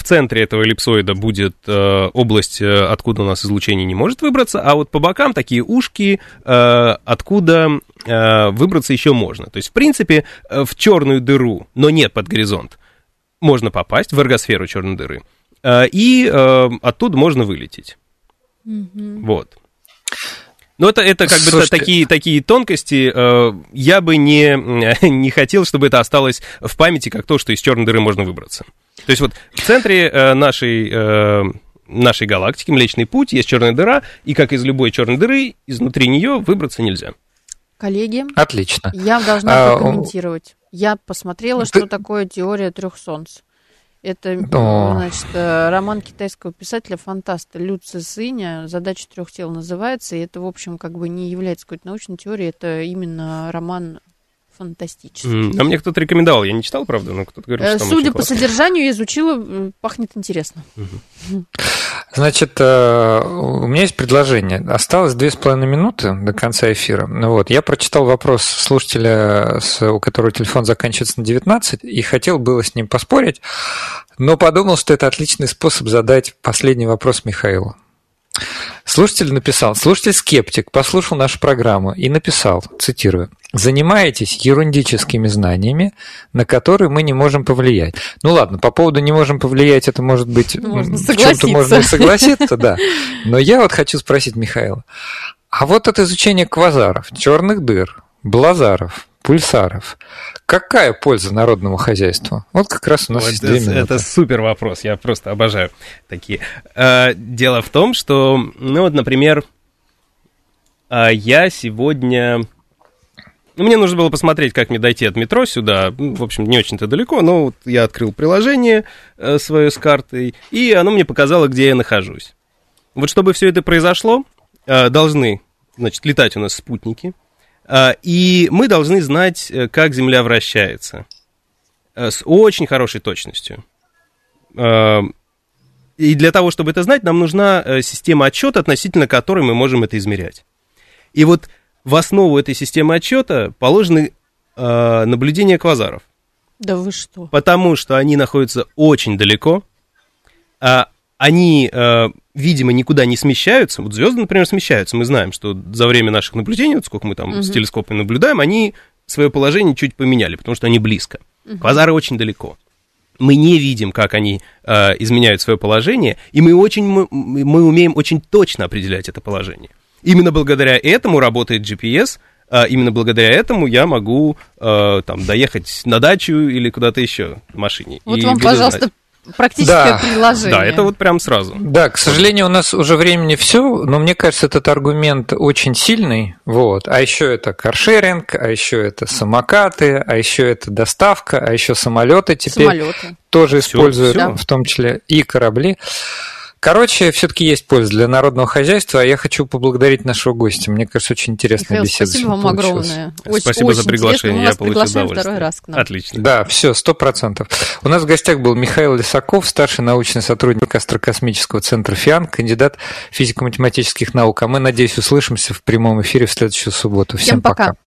в центре этого эллипсоида будет э, область, э, откуда у нас излучение не может выбраться, а вот по бокам такие ушки, э, откуда э, выбраться еще можно. То есть, в принципе, э, в черную дыру, но не под горизонт, можно попасть в эргосферу черной дыры, э, и э, оттуда можно вылететь. Вот. Ну, это, это как бы Слушайте. такие, такие тонкости. э, я бы не, [LAUGHS] не хотел, чтобы это осталось в памяти, как то, что из черной дыры можно выбраться. То есть вот в центре э, нашей, э, нашей галактики, Млечный Путь, есть черная дыра, и как из любой черной дыры, изнутри нее выбраться нельзя. Коллеги, Отлично. я должна А, прокомментировать. Я посмотрела, Ты- что такое теория трех солнц. Это, О. значит, э, роман китайского писателя-фантаста Люци Сыня «Задача трех тел» называется, и это, в общем, как бы не является какой-то научной теорией, это именно роман фантастический. М, А мне кто-то рекомендовал, я не читал, правда, но кто-то говорит, Э, что там Судя очень по классно. содержанию, я изучила, м, пахнет интересно. Значит, э, у меня есть предложение. Осталось две с половиной минуты до конца эфира. Ну Вот. Я прочитал вопрос слушателя, у которого телефон заканчивается на 19, и хотел было с ним поспорить, но подумал, что это отличный способ задать последний вопрос Михаилу. Слушатель написал, слушатель-скептик послушал нашу программу и написал, цитирую, «Занимаетесь ерундическими знаниями, на которые мы не можем повлиять». Ну ладно, по поводу «не можем повлиять» это может быть Можно в чем-то можно и согласиться, да. Но я вот хочу спросить Михаила, а вот от изучения квазаров, черных дыр, блазаров, пульсаров, какая польза народному хозяйству? Вот как раз у нас Вот есть две это, минуты. это супер вопрос, я просто обожаю такие. Э, Дело в том, что, ну вот, например, э, я сегодня... Ну, мне нужно было посмотреть, как мне дойти от метро сюда. Ну, В общем, не очень-то далеко, но вот я открыл приложение э, свое с картой, и оно мне показало, где я нахожусь. Вот чтобы все это произошло, должны, значит, летать у нас спутники, и мы должны знать, э, как Земля вращается э, с очень хорошей точностью. Э, И для того, чтобы это знать, нам нужна э, система отчета, относительно которой мы можем это измерять. И вот в основу этой системы отчета положены э, наблюдения квазаров, Да вы что? потому что они находятся очень далеко, а они, видимо, никуда не смещаются. Вот звезды, например, смещаются. Мы знаем, что за время наших наблюдений, вот сколько мы там с Мгм. телескопами наблюдаем, они свое положение чуть поменяли, потому что они близко. Квазары очень далеко. Мы не видим, как они э, изменяют свое положение, и мы, очень, мы, мы умеем очень точно определять это положение. Именно благодаря этому работает GPS, а именно благодаря этому я могу э, там доехать на дачу или куда-то еще в машине. Вот и вам, пожалуйста, знать. Практическое Да. приложение. Да, это вот прям сразу. Да, к сожалению, у нас уже времени все, но мне кажется, этот аргумент очень сильный. Вот. А еще это каршеринг, а еще это самокаты, а еще это доставка, а еще самолеты теперь Самолеты. тоже Всё, используют, всё. в том числе и корабли. Короче, все-таки есть польза для народного хозяйства, а я хочу поблагодарить нашего гостя. Мне кажется, очень интересная Михаил, беседа. спасибо вам огромное. Очень, Спасибо за очень приглашение, интересно. Мы я получил удовольствие. второй раз к нам. Отлично. Да, все, сто процентов. У нас в гостях был Михаил Лисаков, старший научный сотрудник Астрокосмического центра ФИАН, кандидат физико-математических наук. А мы, надеюсь, услышимся в прямом эфире в следующую субботу. Всем, Всем пока.